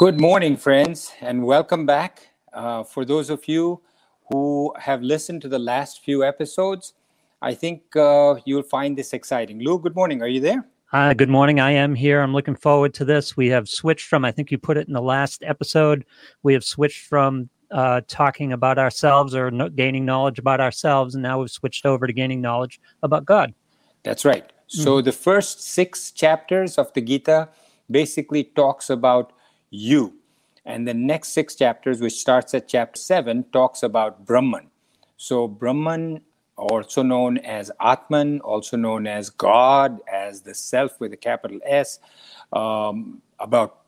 Good morning, friends, and welcome back. Uh, for those of you who have listened to the last few episodes, I think uh, you'll find this exciting. Lou, good morning. Are you there? Hi, good morning. I am here. I'm looking forward to this. We have switched from, I think you put it in the last episode, we have switched from uh, talking about ourselves or no, gaining knowledge about ourselves, and now we've switched over to gaining knowledge about God. That's right. So mm-hmm. the first six chapters of the Gita basically talks about you. And the next six chapters, which starts at chapter seven, talks about Brahman. So, Brahman, also known as Atman, also known as God, as the self with a capital S, um, about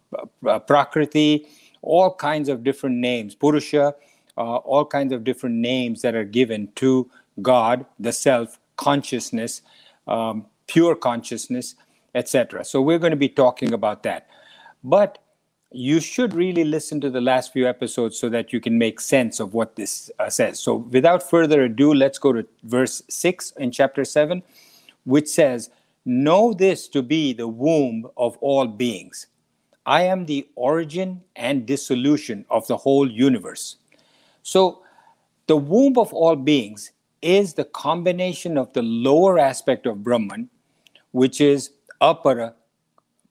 uh, Prakriti, all kinds of different names, Purusha, uh, all kinds of different names that are given to God, the self, consciousness, um, pure consciousness, etc. So, we're going to be talking about that. But you should really listen to the last few episodes so that you can make sense of what this uh, says. So, without further ado, let's go to verse 6 in chapter 7, which says, Know this to be the womb of all beings. I am the origin and dissolution of the whole universe. So, the womb of all beings is the combination of the lower aspect of Brahman, which is apara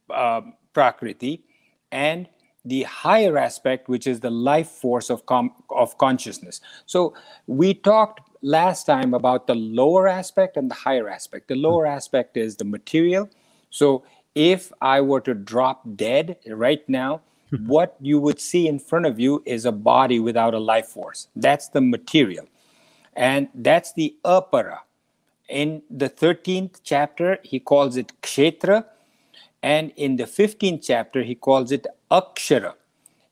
uh, prakriti, and the higher aspect, which is the life force of, com- of consciousness. So we talked last time about the lower aspect and the higher aspect. The lower aspect is the material. So if I were to drop dead right now, what you would see in front of you is a body without a life force. That's the material. And that's the apara. In the 13th chapter, he calls it kshetra and in the 15th chapter, he calls it Akshara.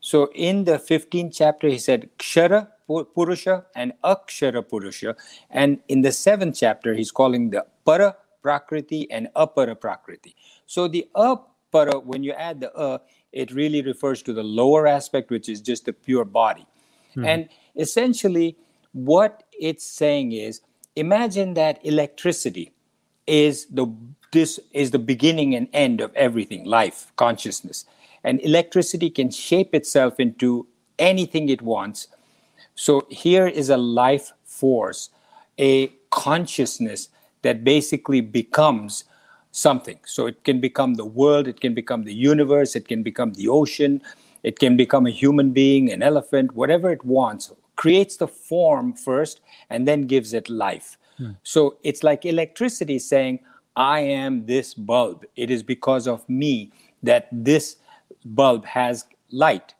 So in the 15th chapter, he said Kshara Purusha and Akshara Purusha. And in the seventh chapter, he's calling the Para Prakriti and Apara Prakriti. So the Apara, when you add the A, it really refers to the lower aspect, which is just the pure body. Hmm. And essentially, what it's saying is imagine that electricity is the this is the beginning and end of everything life, consciousness. And electricity can shape itself into anything it wants. So here is a life force, a consciousness that basically becomes something. So it can become the world, it can become the universe, it can become the ocean, it can become a human being, an elephant, whatever it wants, creates the form first and then gives it life. Hmm. So it's like electricity saying, I am this bulb. It is because of me that this bulb has light,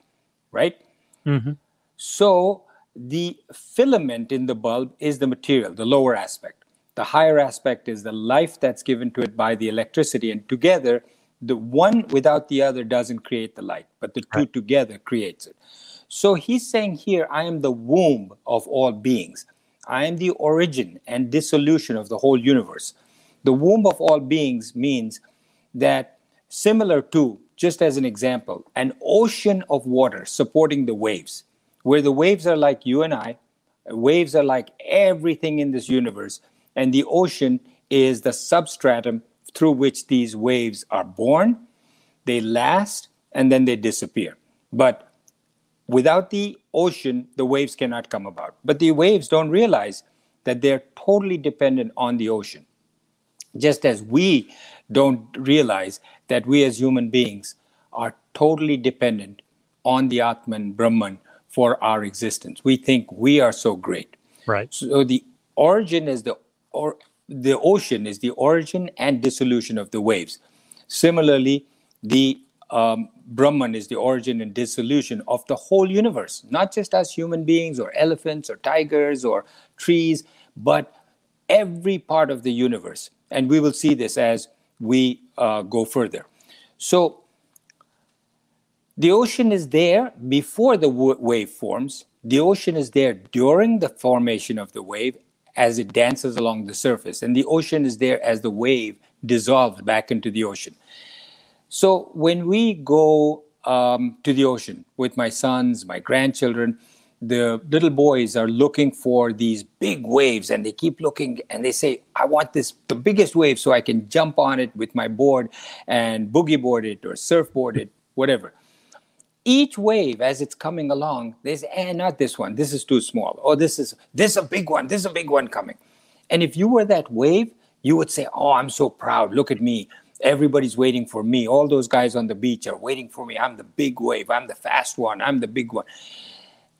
right? Mm-hmm. So the filament in the bulb is the material, the lower aspect. The higher aspect is the life that's given to it by the electricity. And together, the one without the other doesn't create the light, but the two together creates it. So he's saying here, I am the womb of all beings. I am the origin and dissolution of the whole universe. The womb of all beings means that, similar to, just as an example, an ocean of water supporting the waves, where the waves are like you and I, waves are like everything in this universe, and the ocean is the substratum through which these waves are born, they last, and then they disappear. But without the ocean, the waves cannot come about. But the waves don't realize that they're totally dependent on the ocean just as we don't realize that we as human beings are totally dependent on the Atman Brahman for our existence. We think we are so great. Right. So the origin is the or the ocean is the origin and dissolution of the waves. Similarly, the um, Brahman is the origin and dissolution of the whole universe, not just us human beings or elephants or tigers or trees, but every part of the universe. And we will see this as we uh, go further. So the ocean is there before the wave forms. The ocean is there during the formation of the wave as it dances along the surface. And the ocean is there as the wave dissolves back into the ocean. So when we go um, to the ocean with my sons, my grandchildren, the little boys are looking for these big waves and they keep looking and they say i want this the biggest wave so i can jump on it with my board and boogie board it or surfboard it whatever each wave as it's coming along, there's eh, not this one, this is too small, or this is this is a big one, this is a big one coming. And if you were that wave, you would say, Oh, I'm so proud. Look at me. Everybody's waiting for me. All those guys on the beach are waiting for me. I'm the big wave. I'm the fast one. I'm the big one.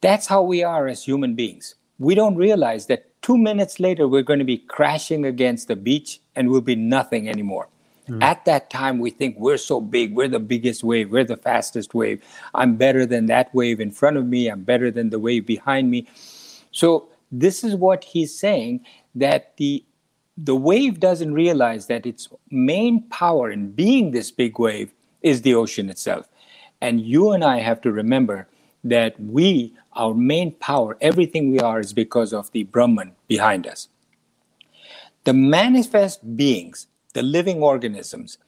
That's how we are as human beings. We don't realize that two minutes later, we're going to be crashing against the beach and we'll be nothing anymore. Mm. At that time, we think we're so big, we're the biggest wave, we're the fastest wave. I'm better than that wave in front of me, I'm better than the wave behind me. So, this is what he's saying that the the wave doesn't realize that its main power in being this big wave is the ocean itself. And you and I have to remember that we, our main power, everything we are, is because of the Brahman behind us. The manifest beings the living organisms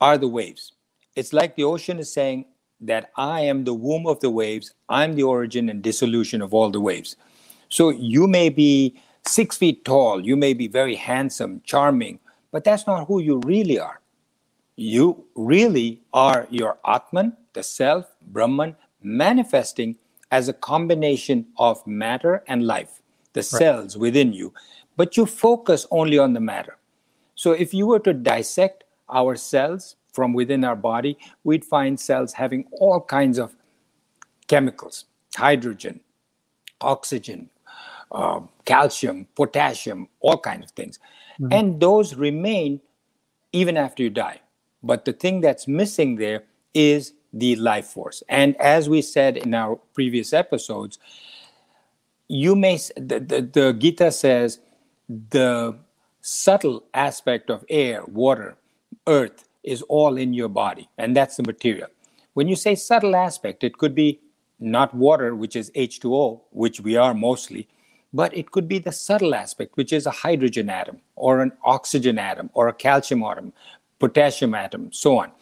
are the waves. It's like the ocean is saying that I am the womb of the waves, I'm the origin and dissolution of all the waves. So you may be six feet tall, you may be very handsome, charming, but that's not who you really are. You really are your Atman, the self, Brahman, manifesting as a combination of matter and life, the right. cells within you. But you focus only on the matter. So if you were to dissect our cells from within our body, we'd find cells having all kinds of chemicals hydrogen, oxygen, uh, calcium, potassium, all kinds of things. Mm-hmm. And those remain even after you die. But the thing that's missing there is the life force. And as we said in our previous episodes, you may, the, the, the Gita says, the subtle aspect of air, water, earth is all in your body, and that's the material. When you say subtle aspect, it could be not water, which is H2O, which we are mostly, but it could be the subtle aspect, which is a hydrogen atom, or an oxygen atom, or a calcium atom, potassium atom, so on.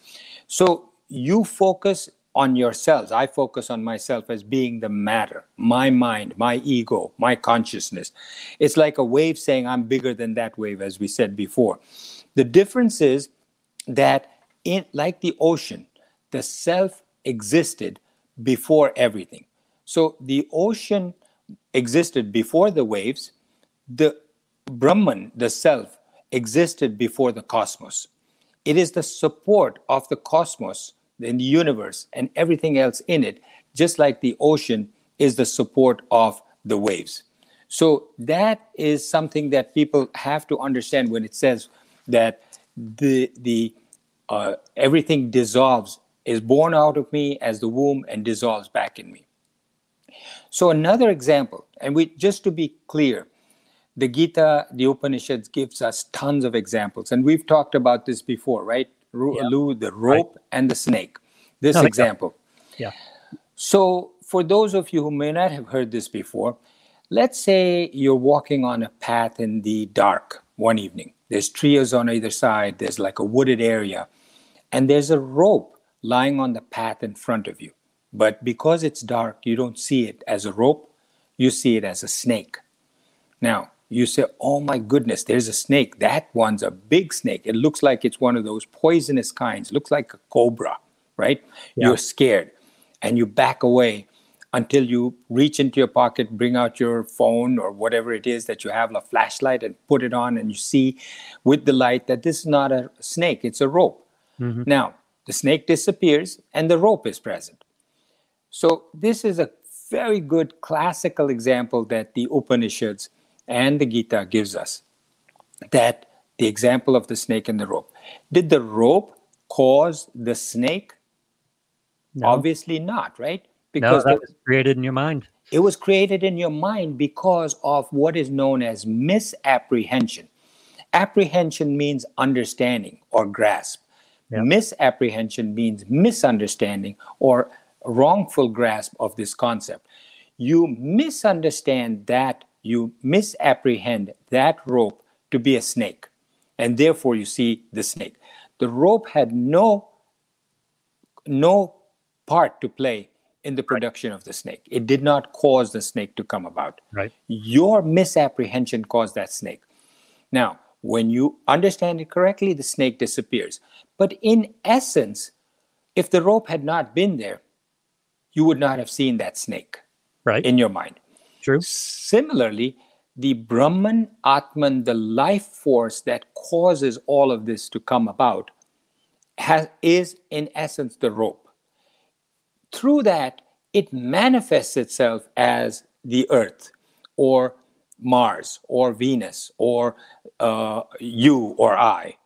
So you focus on yourselves. I focus on myself as being the matter, my mind, my ego, my consciousness. It's like a wave saying, I'm bigger than that wave, as we said before. The difference is that, in, like the ocean, the self existed before everything. So the ocean existed before the waves, the Brahman, the self, existed before the cosmos. It is the support of the cosmos in the universe and everything else in it, just like the ocean is the support of the waves. So that is something that people have to understand when it says that the the uh, everything dissolves is born out of me as the womb and dissolves back in me. So another example, and we just to be clear, the Gita, the Upanishads gives us tons of examples, and we've talked about this before, right? Yeah. The rope right. and the snake. This no, example. Yeah. So, for those of you who may not have heard this before, let's say you're walking on a path in the dark one evening. There's trees on either side, there's like a wooded area, and there's a rope lying on the path in front of you. But because it's dark, you don't see it as a rope, you see it as a snake. Now, you say, oh my goodness, there's a snake. That one's a big snake. It looks like it's one of those poisonous kinds, looks like a cobra, right? Yeah. You're scared and you back away until you reach into your pocket, bring out your phone or whatever it is that you have, a flashlight, and put it on, and you see with the light that this is not a snake, it's a rope. Mm-hmm. Now, the snake disappears and the rope is present. So, this is a very good classical example that the Upanishads and the Gita gives us that the example of the snake and the rope. Did the rope cause the snake? No. Obviously not, right? Because no, that was created in your mind. It was created in your mind because of what is known as misapprehension. Apprehension means understanding or grasp. Yep. Misapprehension means misunderstanding or wrongful grasp of this concept. You misunderstand that you misapprehend that rope to be a snake, and therefore you see the snake. The rope had no no part to play in the production of the snake. It did not cause the snake to come about. Right. Your misapprehension caused that snake. Now, when you understand it correctly, the snake disappears. But in essence, if the rope had not been there, you would not have seen that snake Right. in your mind. True. Similarly, the Brahman, Atman, the life force that causes all of this to come about, has, is in essence the rope. Through that, it manifests itself as the earth or Mars or Venus or uh, you or I.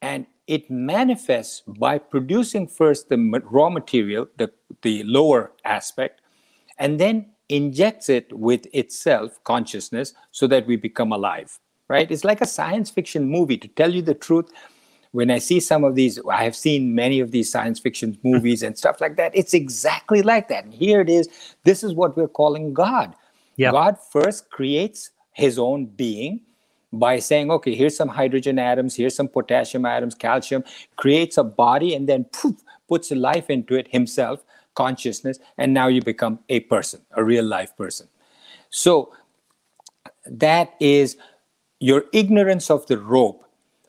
And it manifests by producing first the raw material, the, the lower aspect, and then injects it with itself, consciousness, so that we become alive. Right? It's like a science fiction movie. To tell you the truth, when I see some of these, I have seen many of these science fiction movies and stuff like that. It's exactly like that. And here it is. This is what we're calling God. Yeah. God first creates his own being by saying, okay, here's some hydrogen atoms, here's some potassium atoms, calcium, creates a body, and then poof, puts life into it himself, consciousness, and now you become a person, a real life person. So that is your ignorance of the rope,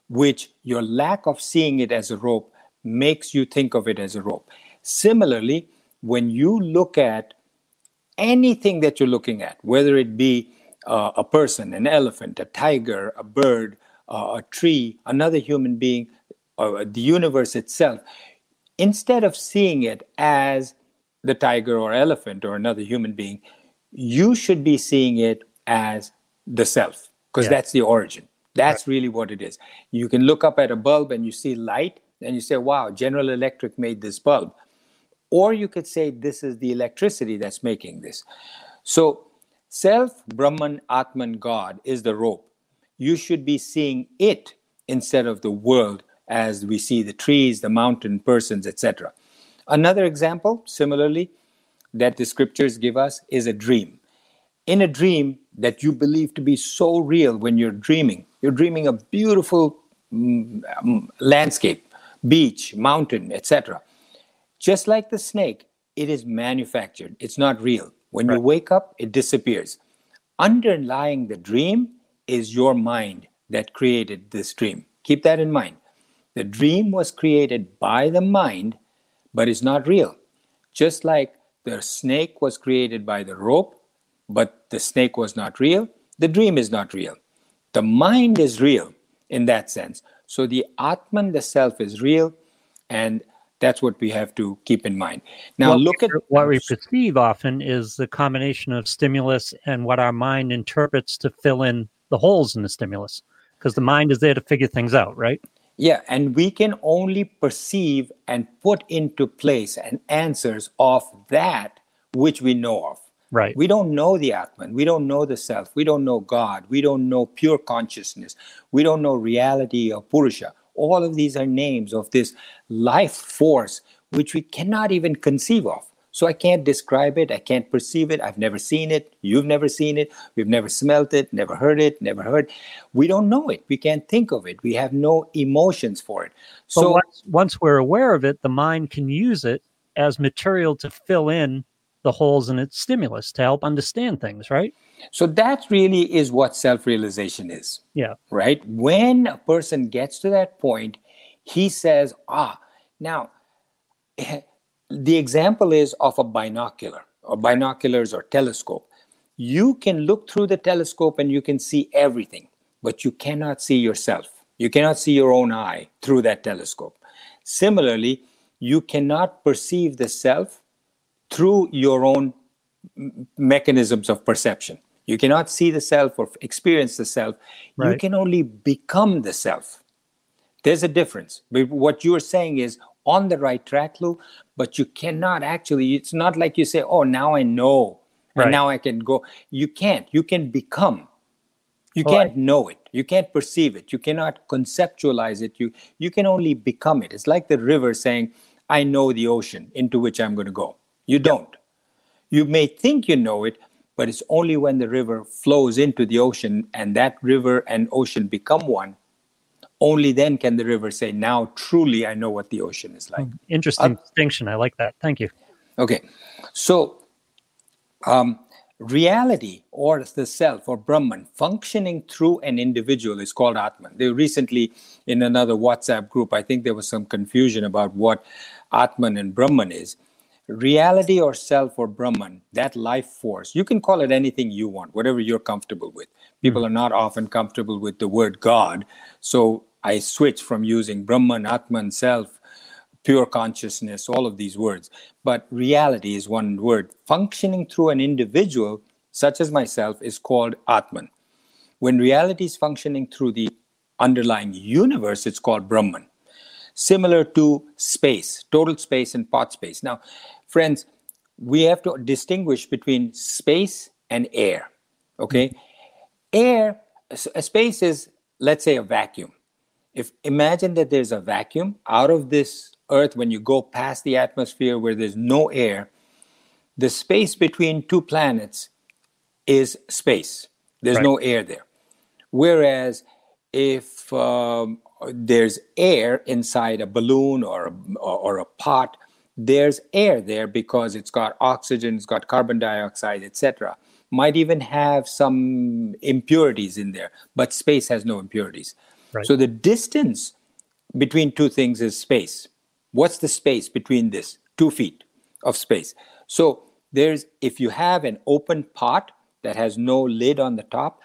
which your lack of seeing it as a rope makes you think of it as a rope. Similarly, when you look at anything that you're looking at, whether it be uh, a person, an elephant, a tiger, a bird, uh, a tree, another human being, or the universe itself, instead of seeing it as the tiger or elephant or another human being, you should be seeing it as the self, because Yeah. that's the origin. That's really what it is. You can look up at a bulb and you see light, and you say, wow, General Electric made this bulb. Or you could say, this is the electricity that's making this. So, self, Brahman, Atman, God is the rope. You should be seeing it instead of the world as we see the trees, the mountain, persons, etc. Another example, similarly, that the scriptures give us is a dream. In a dream that you believe to be so real when you're dreaming, you're dreaming a beautiful um, landscape, beach, mountain, etc. Just like the snake, it is manufactured. It's not real. When you wake up, it disappears. Underlying the dream is your mind that created this dream. Keep that in mind. The dream was created by the mind, but is not real. Just like the snake was created by the rope, but the snake was not real, the dream is not real. The mind is real in that sense. So the Atman, the self, is real, and that's what we have to keep in mind. Now, What look at what we perceive often is the combination of stimulus and what our mind interprets to fill in the holes in the stimulus, because the mind is there to figure things out, right? Yeah, and we can only perceive and put into place and answers of that which we know of. Right. We don't know the Atman. We don't know the self. We don't know God. We don't know pure consciousness. We don't know reality or Purusha. All of these are names of this life force which we cannot even conceive of. So I can't describe it. I can't perceive it. I've never seen it. You've never seen it. We've never smelt it, never heard it, never heard. We don't know it. We can't think of it. We have no emotions for it. So once, once we're aware of it, the mind can use it as material to fill in the holes in its stimulus to help understand things, right? so that really is what self-realization is. Yeah. right? When a person gets to that point, he says, ah, now the example is of a binocular or binoculars or telescope. You can look through the telescope and you can see everything, but you cannot see yourself. You cannot see your own eye through that telescope. Similarly, you cannot perceive the self through your own mechanisms of perception. You cannot see the self or experience the self. You can only become the self. There's a difference. But what you're saying is on the right track, Lou, but you cannot actually, it's not like you say, oh, now I know, and now I can go. You can't. You can become. You Well, can't know it. You can't perceive it. You cannot conceptualize it. You you can only become it. It's like the river saying, I know the ocean into which I'm going to go. You don't. You may think you know it, but it's only when the river flows into the ocean and that river and ocean become one. Only then can the river say, Now truly I know what the ocean is like. Interesting distinction. I like that. Thank you. Okay, so um, reality or the self or Brahman functioning through an individual is called Atman. They recently, in another WhatsApp group, I think there was some confusion about what Atman and Brahman is. reality or self or Brahman, that life force, you can call it anything you want, whatever you're comfortable with. People are not often comfortable with the word God. So I switch from using Brahman, Atman, self, pure consciousness, all of these words. But reality is one word. Functioning through an individual, such as myself, is called Atman. When reality is functioning through the underlying universe, it's called Brahman. Similar to space, total space and pot space. Now, friends, we have to distinguish between space and air. Okay? Mm-hmm. Air, a space is, let's say, a vacuum. If imagine that there's a vacuum out of this earth, when you go past the atmosphere where there's no air, the space between two planets is space. There's Right. no air there. Whereas if um, there's air inside a balloon or a, or a pot, there's air there because it's got oxygen, it's got carbon dioxide, etc. Might even have some impurities in there, but space has no impurities. So the distance between two things is space. What's the space between this? Two feet of space. So there's if you have an open pot that has no lid on the top,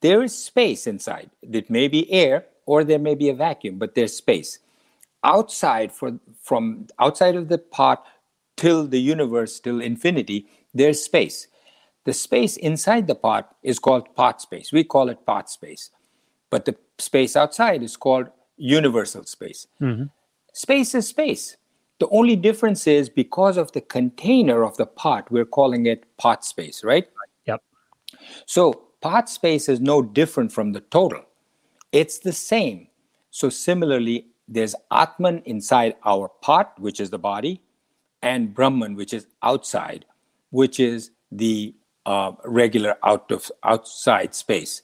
there is space inside. It may be air or there may be a vacuum, but there's space. Outside for from outside of the pot till the universe, till infinity, there's space. The space inside the pot is called pot space. We call it pot space. But the space outside is called universal space. Space is space. The only difference is because of the container of the pot, we're calling it pot space, right? Yep. So pot space is no different from the total. It's the same. So similarly, there's Atman inside our pot, which is the body, and Brahman, which is outside, which is the uh, regular out of outside space.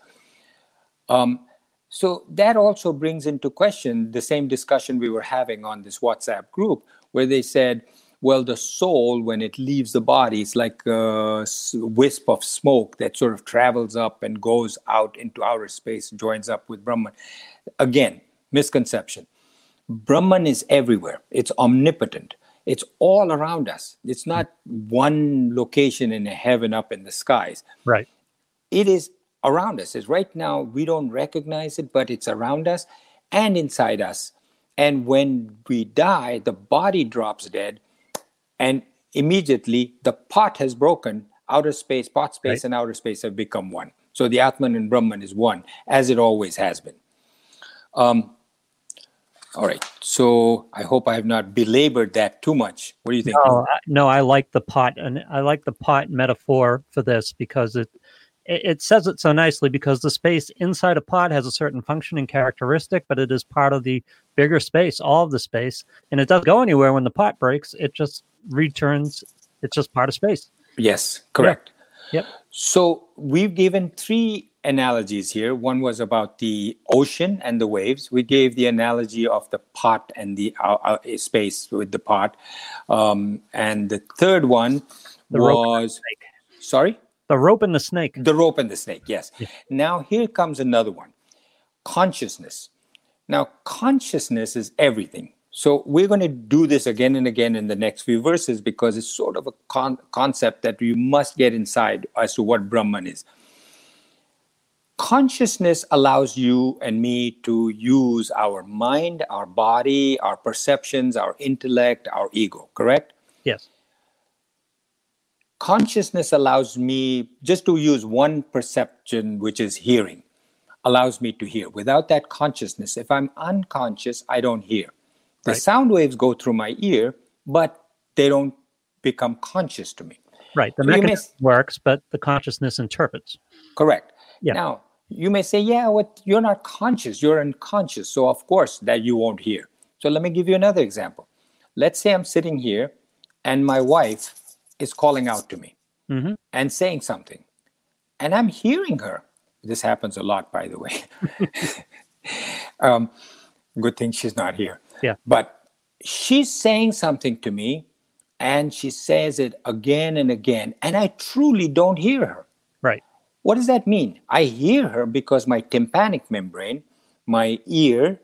Um, so that also brings into question the same discussion we were having on this WhatsApp group, where they said, well, the soul, when it leaves the body, it's like a wisp of smoke that sort of travels up and goes out into outer space, joins up with Brahman. Again, misconception. Brahman is everywhere, it's omnipotent. It's all around us. It's not hmm. one location in a heaven up in the skies Right. it is around us. Is right now we don't recognize it, but it's around us and inside us. And when we die, the body drops dead, and immediately the pot has broken. Outer space, pot space, Right. and outer space have become one. So the Atman and Brahman is one, as it always has been. Um, all right. So I hope I have not belabored that too much. What do you think? No, I, no, I like the pot, and I like the pot metaphor for this because it, it it says it so nicely. Because the space inside a pot has a certain functioning characteristic, but it is part of the bigger space, all of the space, and it doesn't go anywhere when the pot breaks. It just returns. It's just part of space. Yes, correct. Yep. So we've given three analogies here. One was about the ocean and the waves. We gave the analogy of the pot and the uh, uh, space with the pot. Um, and the third one and the was sorry, The rope and the snake. the rope and the snake. Yes. Now here comes another one consciousness. Now, consciousness is everything. So we're going to do this again and again in the next few verses because it's sort of a con- concept that you must get inside as to what Brahman is. Consciousness allows you and me to use our mind, our body, our perceptions, our intellect, our ego, correct? Yes. Consciousness allows me just to use one perception which is hearing allows me to hear without that consciousness if i'm unconscious i don't hear the Right. sound waves go through my ear but they don't become conscious to me Right. The So mechanism works, but the consciousness interprets. correct Yeah. now you may say yeah what you're not conscious you're unconscious so of course that you won't hear so let me give you another example let's say i'm sitting here and my wife is calling out to me hmm and saying something. And I'm hearing her. This happens a lot, by the way. um, good thing she's not here. Yeah. But she's saying something to me, and she says it again and again, and I truly don't hear her. Right. What does that mean? I hear her because my tympanic membrane, my ear,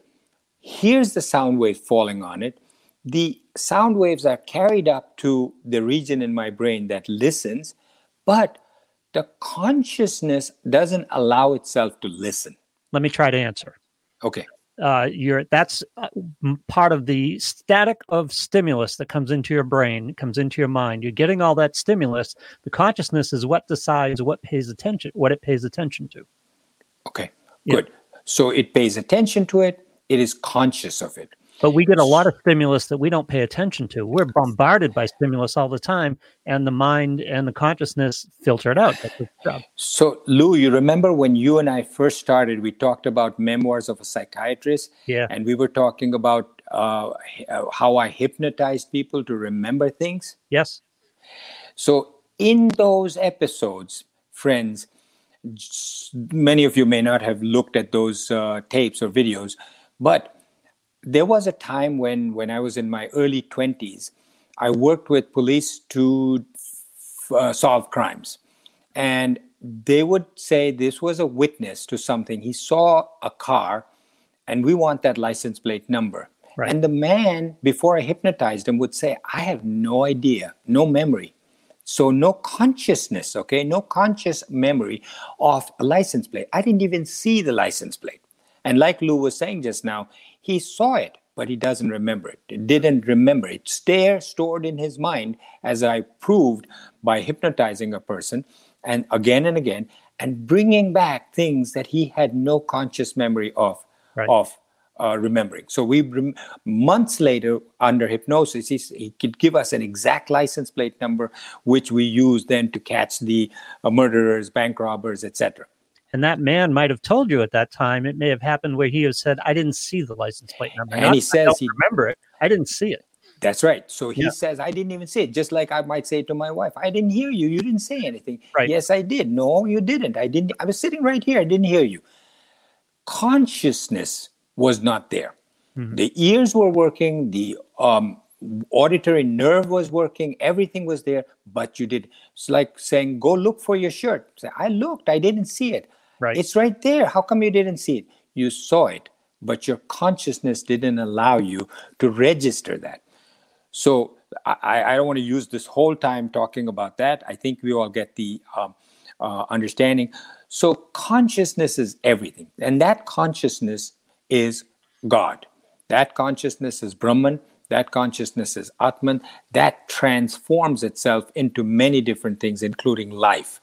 hears the sound wave falling on it. The sound waves are carried up to the region in my brain that listens, but the consciousness doesn't allow itself to listen. Let me try to answer. Okay. Uh, you're that's uh, part of the static of stimulus that comes into your brain, comes into your mind. You're getting all that stimulus. The consciousness is what decides what pays attention, what it pays attention to. Okay. Yeah. Good. So it pays attention to it, it is conscious of it. But we get a lot of stimulus that we don't pay attention to. We're bombarded by stimulus all the time, and the mind and the consciousness filter it out. That's its job. So, Lou, you remember when you and I first started, we talked about memoirs of a psychiatrist, Yeah. and we were talking about uh, uh, how I hypnotized people to remember things. Yes. So, in those episodes, friends, many of you may not have looked at those uh, tapes or videos, but there was a time when, when I was in my early 20s, I worked with police to uh, solve crimes. And they would say this was a witness to something. He saw a car, and we want that license plate number. Right. And the man, before I hypnotized him, would say, I have no idea, no memory. So, no consciousness, okay, no conscious memory of a license plate. I didn't even see the license plate. And like Lou was saying just now, he saw it, but he doesn't remember it. He didn't remember it. It's there, stored in his mind, as I proved by hypnotizing a person and again and again, and bringing back things that he had no conscious memory of, Right. of uh, remembering. So we rem- months later, under hypnosis, he, he could give us an exact license plate number, which we use then to catch the uh, murderers, bank robbers, etc. And that man might have told you at that time. It may have happened where he has said, "I didn't see the license plate number." And Not he says he- remember it. I didn't see it. That's right. So he Yeah. says, I didn't even see it. Just like I might say to my wife, I didn't hear you. You didn't say anything. Right. Yes, I did. No, you didn't. I didn't. I was sitting right here. I didn't hear you. Consciousness was not there. Mhm. The ears were working, the um, auditory nerve was working, everything was there, but you did. It's like saying, Go look for your shirt. Say, I looked, I didn't see it. Right. It's right there. How come you didn't see it? You saw it, but your consciousness didn't allow you to register that. So I, I don't want to use this whole time talking about that. I think we all get the um, uh, understanding. So consciousness is everything, and that consciousness is God. That consciousness is Brahman. That consciousness is Atman. That transforms itself into many different things, including life.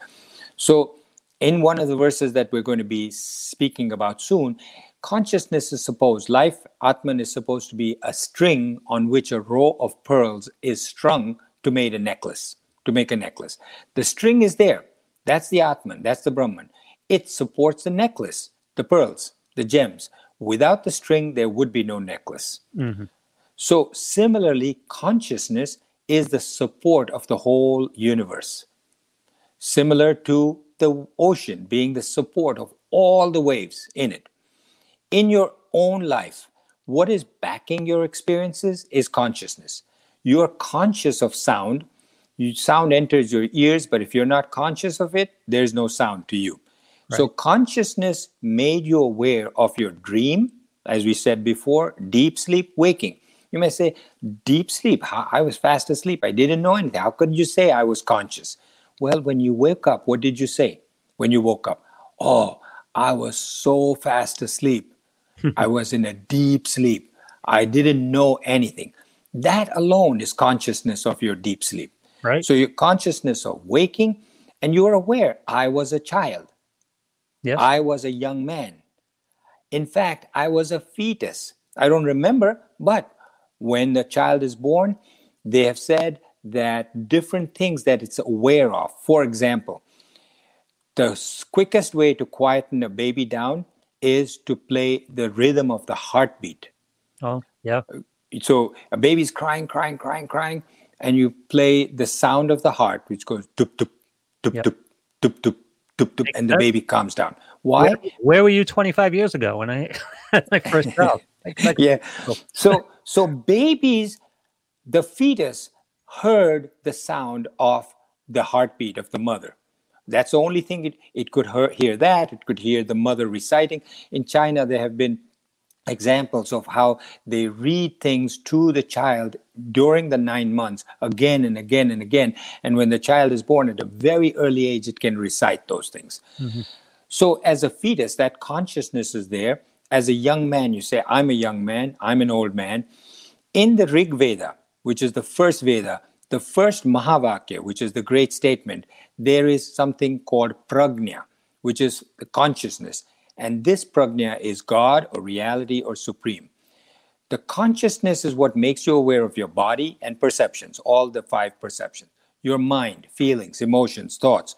So, in one of the verses that we're going to be speaking about soon, consciousness is supposed, life, Atman, is supposed to be a string on which a row of pearls is strung to make a necklace. To make a necklace, the string is there. That's the Atman. That's the Brahman. It supports the necklace, the pearls, the gems. Without the string, there would be no necklace. Mhm. So, similarly, consciousness is the support of the whole universe, similar to the ocean being the support of all the waves in it. In your own life, what is backing your experiences is consciousness. You're conscious of sound. You, sound enters your ears, but if you're not conscious of it, there's no sound to you. So, consciousness made you aware of your dream, as we said before, deep sleep, waking. You may say, deep sleep, I was fast asleep. I didn't know anything. How could you say I was conscious? Well, when you wake up, what did you say when you woke up? Oh, I was so fast asleep. I was in a deep sleep. I didn't know anything. That alone is consciousness of your deep sleep. Right. So, your consciousness of waking, and you're aware, I was a child. yes. I was a young man. In fact, I was a fetus. I don't remember, but when the child is born, they have said that different things that it's aware of. For example, the quickest way to quieten a baby down is to play the rhythm of the heartbeat. oh, yeah. So a baby's crying, crying, crying, crying, and you play the sound of the heart, which goes tup tup tup Yep. tup tup tup tup tup, and the baby calms down. Why? Where, where were you 25 years ago when I my first child? Yeah. So so babies, the fetus heard the sound of the heartbeat of the mother. That's the only thing it, it could hear, hear that. It could hear the mother reciting. In China, there have been examples of how they read things to the child during the nine months again and again and again. And when the child is born at a very early age, it can recite those things. Mm-hmm. So, as a fetus, that consciousness is there. As a young man, you say, I'm a young man, I'm an old man. In the Rig Veda, which is the first Veda, the first Mahavakya, which is the great statement, there is something called prajna, which is the consciousness. And this prajna is God or reality or supreme. The consciousness is what makes you aware of your body and perceptions, all the five perceptions, your mind, feelings, emotions, thoughts.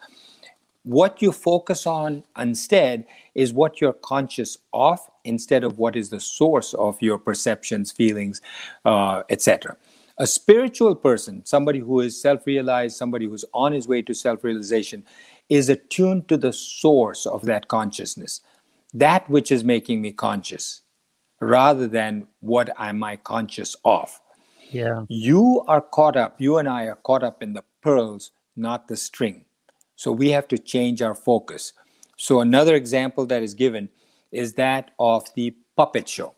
What you focus on instead is what you're conscious of instead of what is the source of your perceptions, feelings, uh, etc. A spiritual person, somebody who is self realized, somebody who's on his way to self realization, is attuned to the source of that consciousness, that which is making me conscious, rather than what am I conscious of. Yeah. You are caught up, you and I are caught up in the pearls, not the string. So we have to change our focus. So another example that is given is that of the puppet show.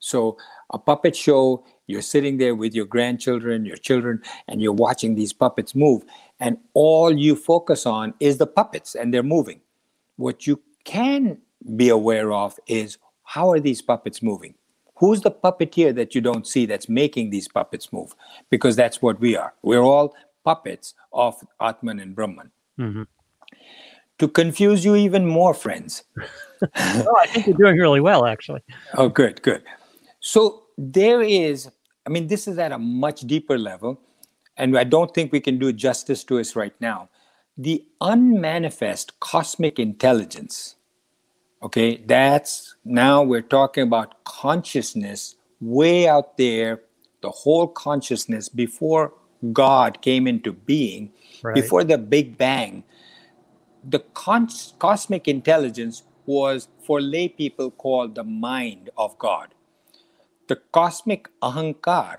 So a puppet show, you're sitting there with your grandchildren, your children, and you're watching these puppets move. And all you focus on is the puppets and they're moving. What you can be aware of is how are these puppets moving? Who's the puppeteer that you don't see that's making these puppets move? Because that's what we are. We're all puppets of Atman and Brahman. Mm-hmm. To confuse you even more, friends. well, I think you're doing really well, actually. Oh, good, good. So there is, I mean, this is at a much deeper level, and I don't think we can do justice to it right now. The unmanifest cosmic intelligence, okay, that's now we're talking about consciousness way out there, the whole consciousness before God came into being, right. before the Big Bang. The cons- cosmic intelligence was for lay people called the mind of God the cosmic ahankar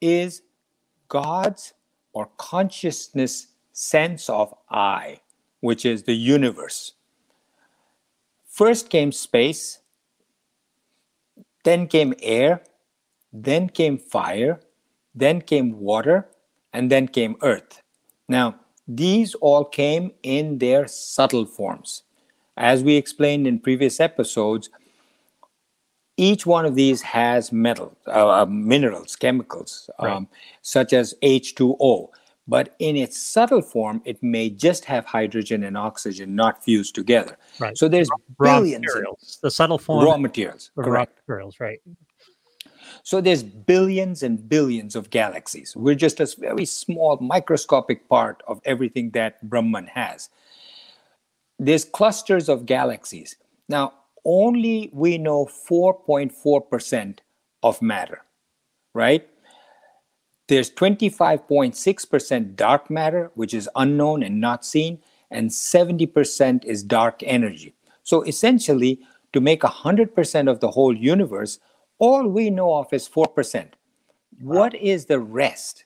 is God's or consciousness sense of I, which is the universe. First came space, then came air, then came fire, then came water, and then came earth. Now, these all came in their subtle forms. As we explained in previous episodes, each one of these has metal, uh, uh, minerals, chemicals, right. um, such as H2O. But in its subtle form, it may just have hydrogen and oxygen not fused together. Right. So there's raw billions. Materials. The subtle form. Raw materials. Raw materials, right. So there's billions and billions of galaxies. We're just a very small, microscopic part of everything that Brahman has. There's clusters of galaxies. Now, only we know 4.4% of matter, right? There's 25.6% dark matter, which is unknown and not seen, and 70% is dark energy. So essentially, to make 100% of the whole universe, all we know of is 4%. What is the rest?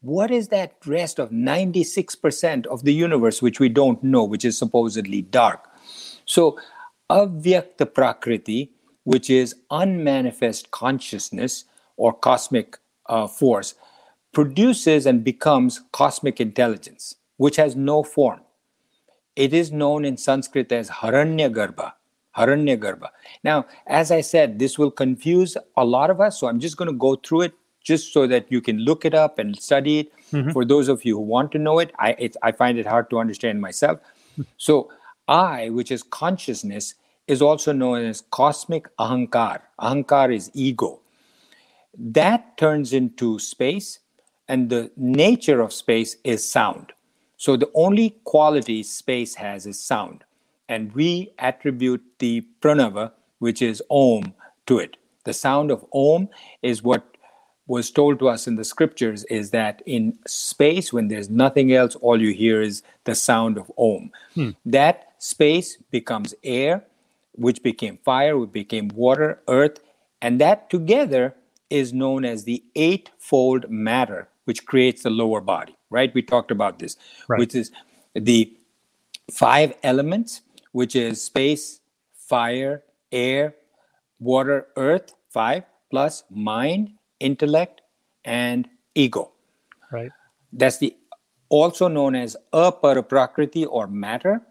What is that rest of 96% of the universe, which we don't know, which is supposedly dark? So avyakta prakriti, which is unmanifest consciousness or cosmic uh, force, produces and becomes cosmic intelligence, which has no form. It is known in Sanskrit as Hiranya Garbha. Hiranya Garbha. Now, as I said, this will confuse a lot of us, so I'm just going to go through it just so that you can look it up and study it. Mm-hmm. For those of you who want to know it, I, it, I find it hard to understand myself. So, I, which is consciousness, is also known as cosmic ahankar. Ahankar is ego. That turns into space, and the nature of space is sound. So the only quality space has is sound. And we attribute the pranava, which is om, to it. The sound of om is what was told to us in the scriptures is that in space, when there's nothing else, all you hear is the sound of Om. Hmm. That space becomes air, which became fire, which became water, earth, and that together is known as the eightfold matter, which creates the lower body, right? We talked about this, right. which is the five elements, which is space, fire, air, water, earth, five, plus mind, intellect, and ego. Right. That's the also known as apara prakriti or matter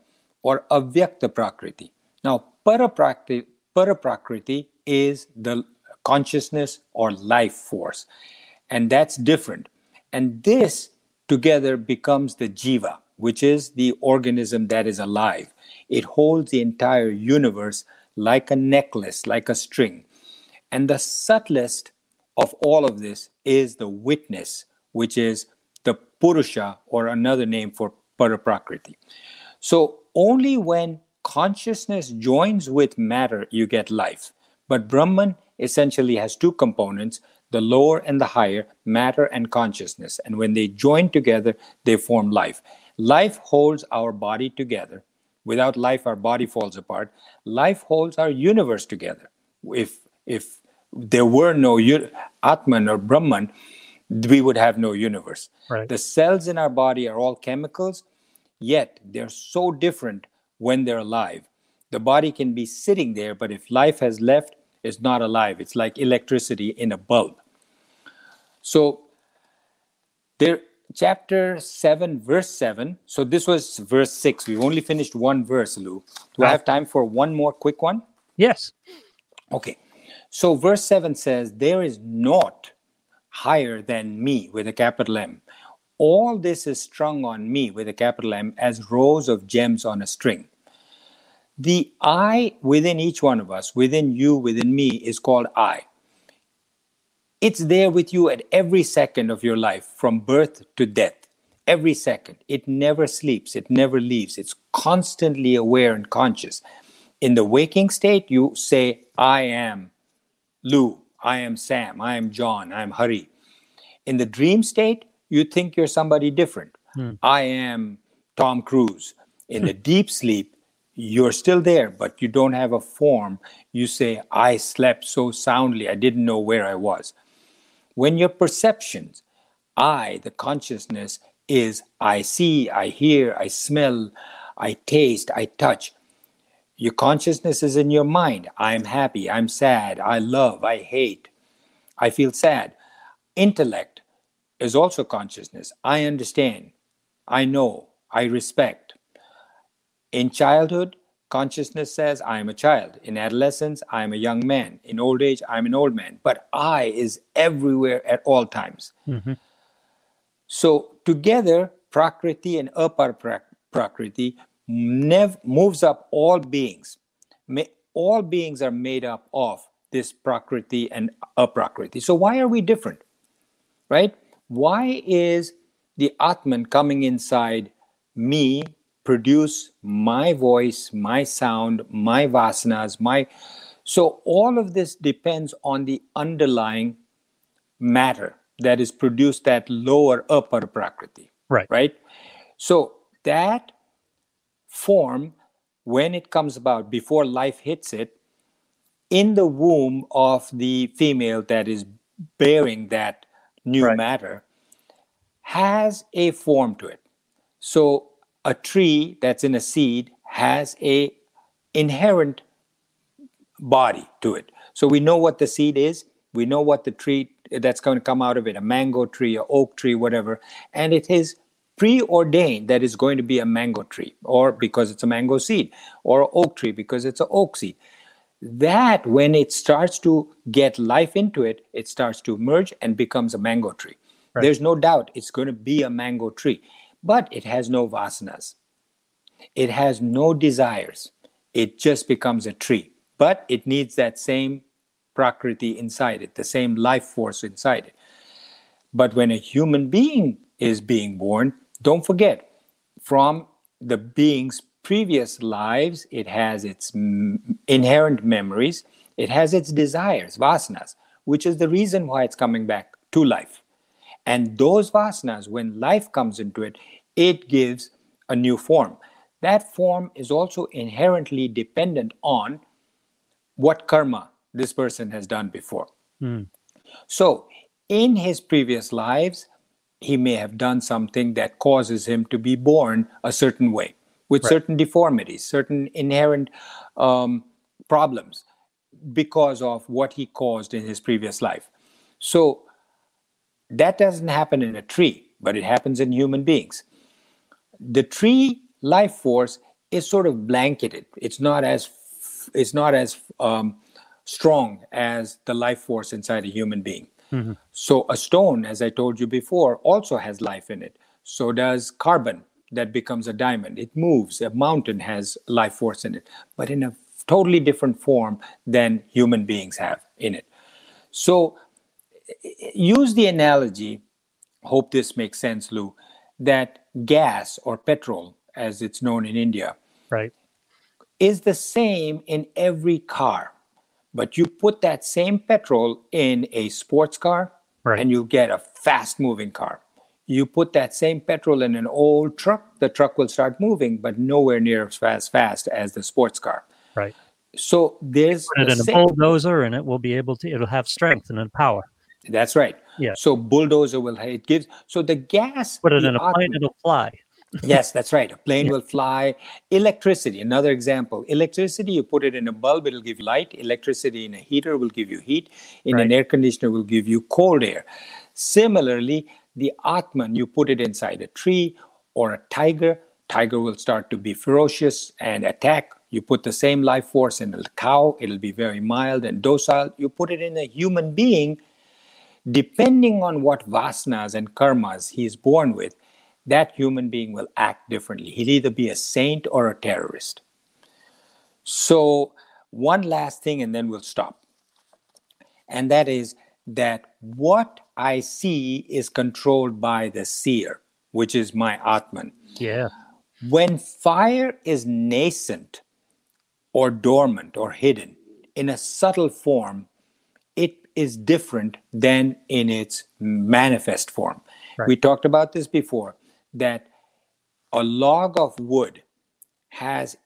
or avyakta prakriti. Now, paraprakriti, paraprakriti is the consciousness or life force, and that's different. And this together becomes the jiva, which is the organism that is alive. It holds the entire universe like a necklace, like a string. And the subtlest of all of this is the witness, which is the Purusha, or another name for Paraprakriti. So only when consciousness joins with matter, you get life. But Brahman essentially has two components the lower and the higher, matter and consciousness. And when they join together, they form life. Life holds our body together. Without life, our body falls apart. Life holds our universe together. If if there were no Atman or Brahman, we would have no universe. Right. The cells in our body are all chemicals, yet they're so different when they're alive. The body can be sitting there, but if life has left, it's not alive. It's like electricity in a bulb. So there chapter 7 verse 7 so this was verse 6 we've only finished one verse lou do i have time for one more quick one yes okay so verse 7 says there is naught higher than me with a capital M. All this is strung on me with a capital M as rows of gems on a string. The I within each one of us, within you, within me, is called I. It's there with you at every second of your life, from birth to death. Every second. It never sleeps, it never leaves. It's constantly aware and conscious. In the waking state, you say, I am Lou. I am Sam, I am John, I am Hari. In the dream state, you think you're somebody different. Hmm. I am Tom Cruise. In the deep sleep, you're still there, but you don't have a form. You say, I slept so soundly, I didn't know where I was. When your perceptions, I, the consciousness, is I see, I hear, I smell, I taste, I touch, your consciousness is in your mind. I'm happy. I'm sad. I love. I hate. I feel sad. Intellect is also consciousness. I understand. I know. I respect. In childhood, consciousness says, I am a child. In adolescence, I am a young man. In old age, I'm an old man. But I is everywhere at all times. Mm-hmm. So, together, Prakriti and Apar Prakriti nev- moves up all beings. May, all beings are made up of this prakriti and aprakriti. So why are we different? Right? Why is the Atman coming inside me produce my voice, my sound, my vasanas, my so all of this depends on the underlying matter that is produced that lower upper prakriti. Right. Right. So that form when it comes about before life hits it in the womb of the female that is bearing that new right. matter has a form to it. So a tree that's in a seed has a inherent body to it. So we know what the seed is we know what the tree that's going to come out of it a mango tree a oak tree whatever and it is preordained that it's going to be a mango tree or because it's a mango seed or oak tree because it's an oak seed that when it starts to get life into it it starts to merge and becomes a mango tree. Right. there's no doubt it's going to be a mango tree but it has no vasanas. It has no desires. It just becomes a tree but it needs that same prakriti inside it the same life force inside it. But when a human being is being born don't forget, from the being's previous lives, it has its m- inherent memories, it has its desires, vasanas, which is the reason why it's coming back to life. And those vasanas, when life comes into it, it gives a new form. That form is also inherently dependent on what karma this person has done before. Mm. So, in his previous lives, he may have done something that causes him to be born a certain way with right. certain deformities, certain inherent um, problems because of what he caused in his previous life. So, That doesn't happen in a tree, but it happens in human beings. The tree life force is sort of blanketed. It's not as it's not as um, strong as the life force inside a human being. Mm-hmm. So a stone, as I told you before, also has life in it. So does carbon that becomes a diamond. It moves. A mountain has life force in it, but in a totally different form than human beings have in it. So use the analogy, hope this makes sense, Lou, that gas or petrol, as it's known in India, right, is the same in every car. But you put that same petrol in a sports car, right. and you get a fast moving car. You put that same petrol in an old truck, the truck will start moving, but nowhere near as fast, fast as the sports car. Right. So there's put it in same... a bulldozer, and it will be able to. It'll have strength and power. That's right. Yeah. So bulldozer will it gives so the gas. Put it in a plane, it'll fly. yes, that's right. A plane yeah. will fly. Electricity, another example. Electricity, you put it in a bulb, it'll give you light. Electricity in a heater will give you heat. In right. an air conditioner will give you cold air. Similarly, the Atman, you put it inside a tree or a tiger, tiger will start to be ferocious and attack. You put the same life force in a cow, it'll be very mild and docile. You put it in a human being, depending on what vasanas and karmas he is born with, that human being will act differently. He'll either be a saint or a terrorist. So, one last thing, and then we'll stop. And that is that what I see is controlled by the seer, which is my Atman. Yeah. When fire is nascent or dormant or hidden in a subtle form, it is different than in its manifest form. Right. We talked about this before that a log of wood has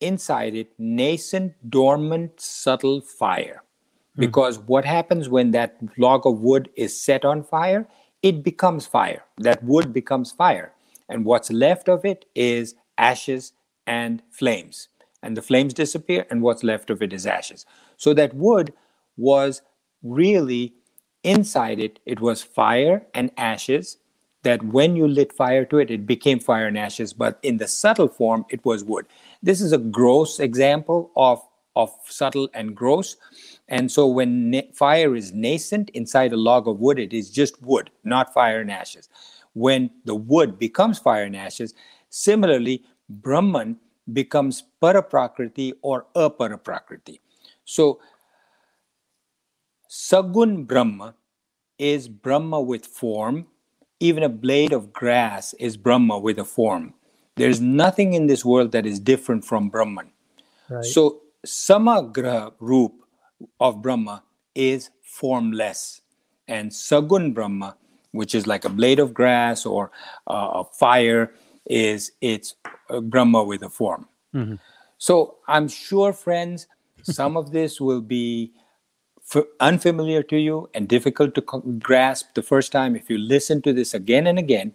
inside it nascent, dormant, subtle fire. Hmm. Because what happens when that log of wood is set on fire? It becomes fire. That wood becomes fire. And what's left of it is ashes and flames. And the flames disappear, and what's left of it is ashes. So that wood was really inside it, it was fire and ashes. That when you lit fire to it, it became fire and ashes, but in the subtle form, it was wood. This is a gross example of, of subtle and gross. And so when na- fire is nascent inside a log of wood, it is just wood, not fire and ashes. When the wood becomes fire and ashes, similarly, Brahman becomes paraprakriti or aparaprakriti. So Sagun Brahma is Brahma with form. Even a blade of grass is Brahma with a form. There's nothing in this world that is different from Brahman. Right. So Samagra Roop of Brahma is formless. And Sagun Brahma, which is like a blade of grass or uh, a fire, is it's Brahma with a form. Mm-hmm. So I'm sure, friends, some of this will be f- unfamiliar to you and difficult to co- grasp the first time. If you listen to this again and again,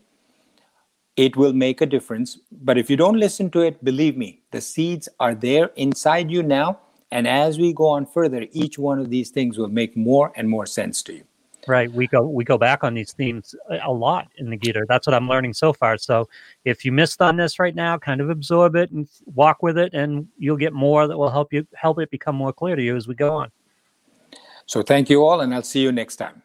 it will make a difference. But if you don't listen to it, believe me, the seeds are there inside you now and as we go on further, each one of these things will make more and more sense to you. Right. We go we go back on these themes a lot in the Gita. That's what I'm learning so far. So if you missed on this right now, kind of absorb it and walk with it, and you'll get more that will help you help it become more clear to you as we go on. So thank you all, and I'll see you next time.